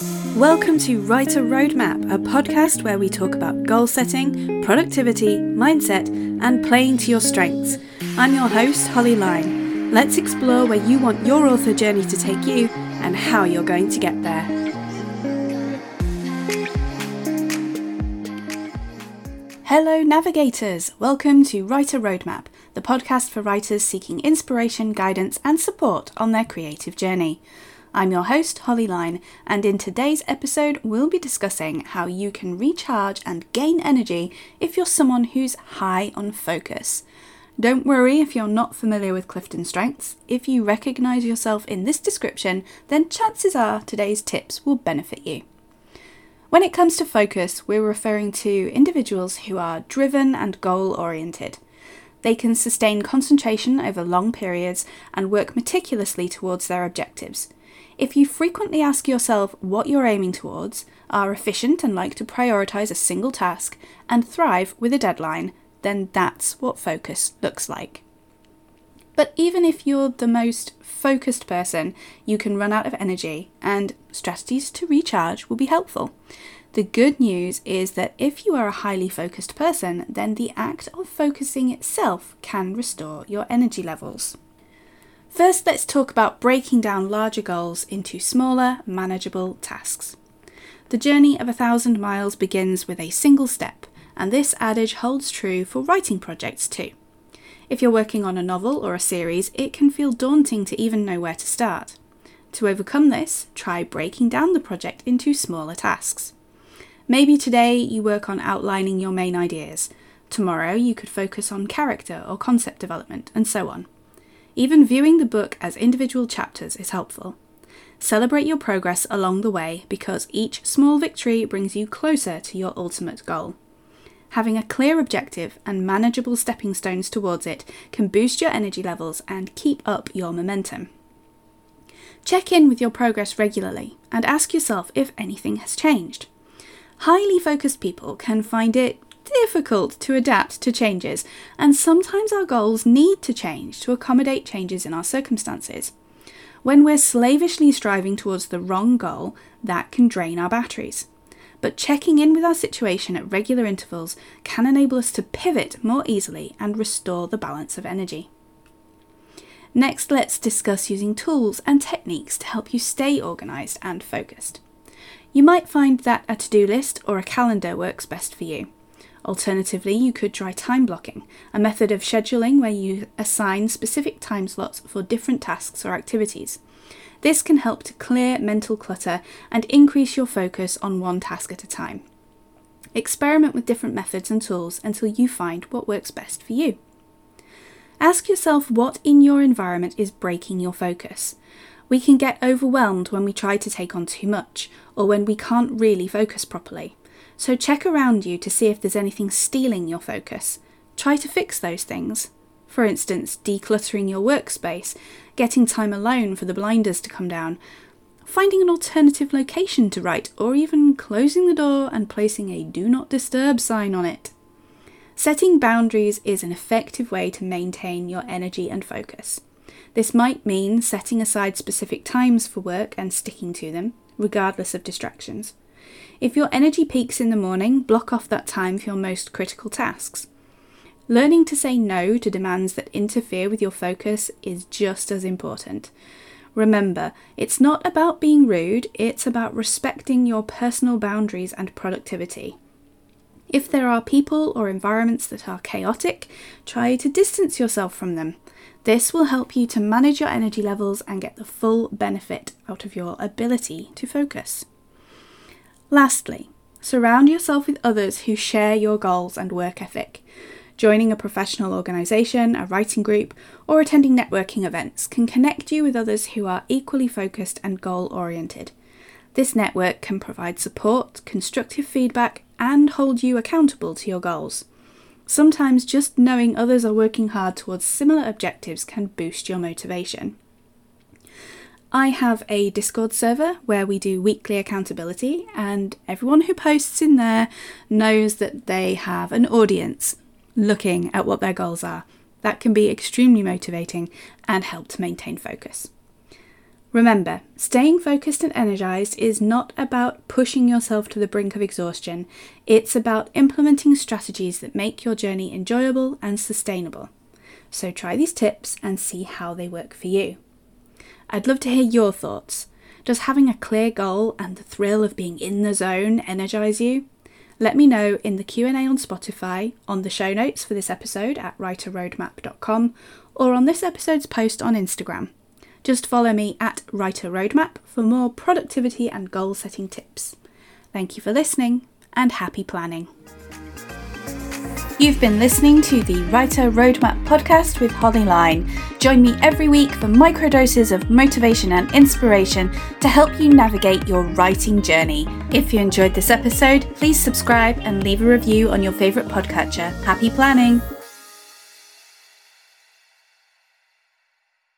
Welcome to Writer Roadmap, a podcast where we talk about goal setting, productivity, mindset, and playing to your strengths. I'm your host, Holly Lyne. Let's explore where you want your author journey to take you and how you're going to get there. Hello, navigators! Welcome to Writer Roadmap, the podcast for writers seeking inspiration, guidance, and support on their creative journey. I'm your host, Holly Lyne, and in today's episode, we'll be discussing how you can recharge and gain energy if you're someone who's high on focus. Don't worry if you're not familiar with Clifton Strengths. If you recognise yourself in this description, then chances are today's tips will benefit you. When it comes to focus, we're referring to individuals who are driven and goal oriented. They can sustain concentration over long periods and work meticulously towards their objectives. If you frequently ask yourself what you're aiming towards, are efficient and like to prioritise a single task, and thrive with a deadline, then that's what focus looks like. But even if you're the most focused person, you can run out of energy, and strategies to recharge will be helpful. The good news is that if you are a highly focused person, then the act of focusing itself can restore your energy levels. First, let's talk about breaking down larger goals into smaller, manageable tasks. The journey of a thousand miles begins with a single step, and this adage holds true for writing projects too. If you're working on a novel or a series, it can feel daunting to even know where to start. To overcome this, try breaking down the project into smaller tasks. Maybe today you work on outlining your main ideas. Tomorrow you could focus on character or concept development, and so on. Even viewing the book as individual chapters is helpful. Celebrate your progress along the way because each small victory brings you closer to your ultimate goal. Having a clear objective and manageable stepping stones towards it can boost your energy levels and keep up your momentum. Check in with your progress regularly and ask yourself if anything has changed. Highly focused people can find it difficult to adapt to changes, and sometimes our goals need to change to accommodate changes in our circumstances. When we're slavishly striving towards the wrong goal, that can drain our batteries. But checking in with our situation at regular intervals can enable us to pivot more easily and restore the balance of energy. Next, let's discuss using tools and techniques to help you stay organised and focused. You might find that a to do list or a calendar works best for you. Alternatively, you could try time blocking, a method of scheduling where you assign specific time slots for different tasks or activities. This can help to clear mental clutter and increase your focus on one task at a time. Experiment with different methods and tools until you find what works best for you. Ask yourself what in your environment is breaking your focus. We can get overwhelmed when we try to take on too much, or when we can't really focus properly. So check around you to see if there's anything stealing your focus. Try to fix those things. For instance, decluttering your workspace, getting time alone for the blinders to come down, finding an alternative location to write, or even closing the door and placing a do not disturb sign on it. Setting boundaries is an effective way to maintain your energy and focus. This might mean setting aside specific times for work and sticking to them, regardless of distractions. If your energy peaks in the morning, block off that time for your most critical tasks. Learning to say no to demands that interfere with your focus is just as important. Remember, it's not about being rude, it's about respecting your personal boundaries and productivity. If there are people or environments that are chaotic, try to distance yourself from them. This will help you to manage your energy levels and get the full benefit out of your ability to focus. Lastly, surround yourself with others who share your goals and work ethic. Joining a professional organisation, a writing group, or attending networking events can connect you with others who are equally focused and goal oriented. This network can provide support, constructive feedback, and hold you accountable to your goals. Sometimes just knowing others are working hard towards similar objectives can boost your motivation. I have a Discord server where we do weekly accountability, and everyone who posts in there knows that they have an audience looking at what their goals are. That can be extremely motivating and help to maintain focus. Remember, staying focused and energized is not about pushing yourself to the brink of exhaustion, it's about implementing strategies that make your journey enjoyable and sustainable. So try these tips and see how they work for you. I'd love to hear your thoughts. Does having a clear goal and the thrill of being in the zone energize you? Let me know in the Q&A on Spotify, on the show notes for this episode at writerroadmap.com, or on this episode's post on Instagram. Just follow me at Writer Roadmap for more productivity and goal setting tips. Thank you for listening and happy planning. You've been listening to the Writer Roadmap podcast with Holly Lyne. Join me every week for microdoses of motivation and inspiration to help you navigate your writing journey. If you enjoyed this episode, please subscribe and leave a review on your favourite podcatcher. Happy planning!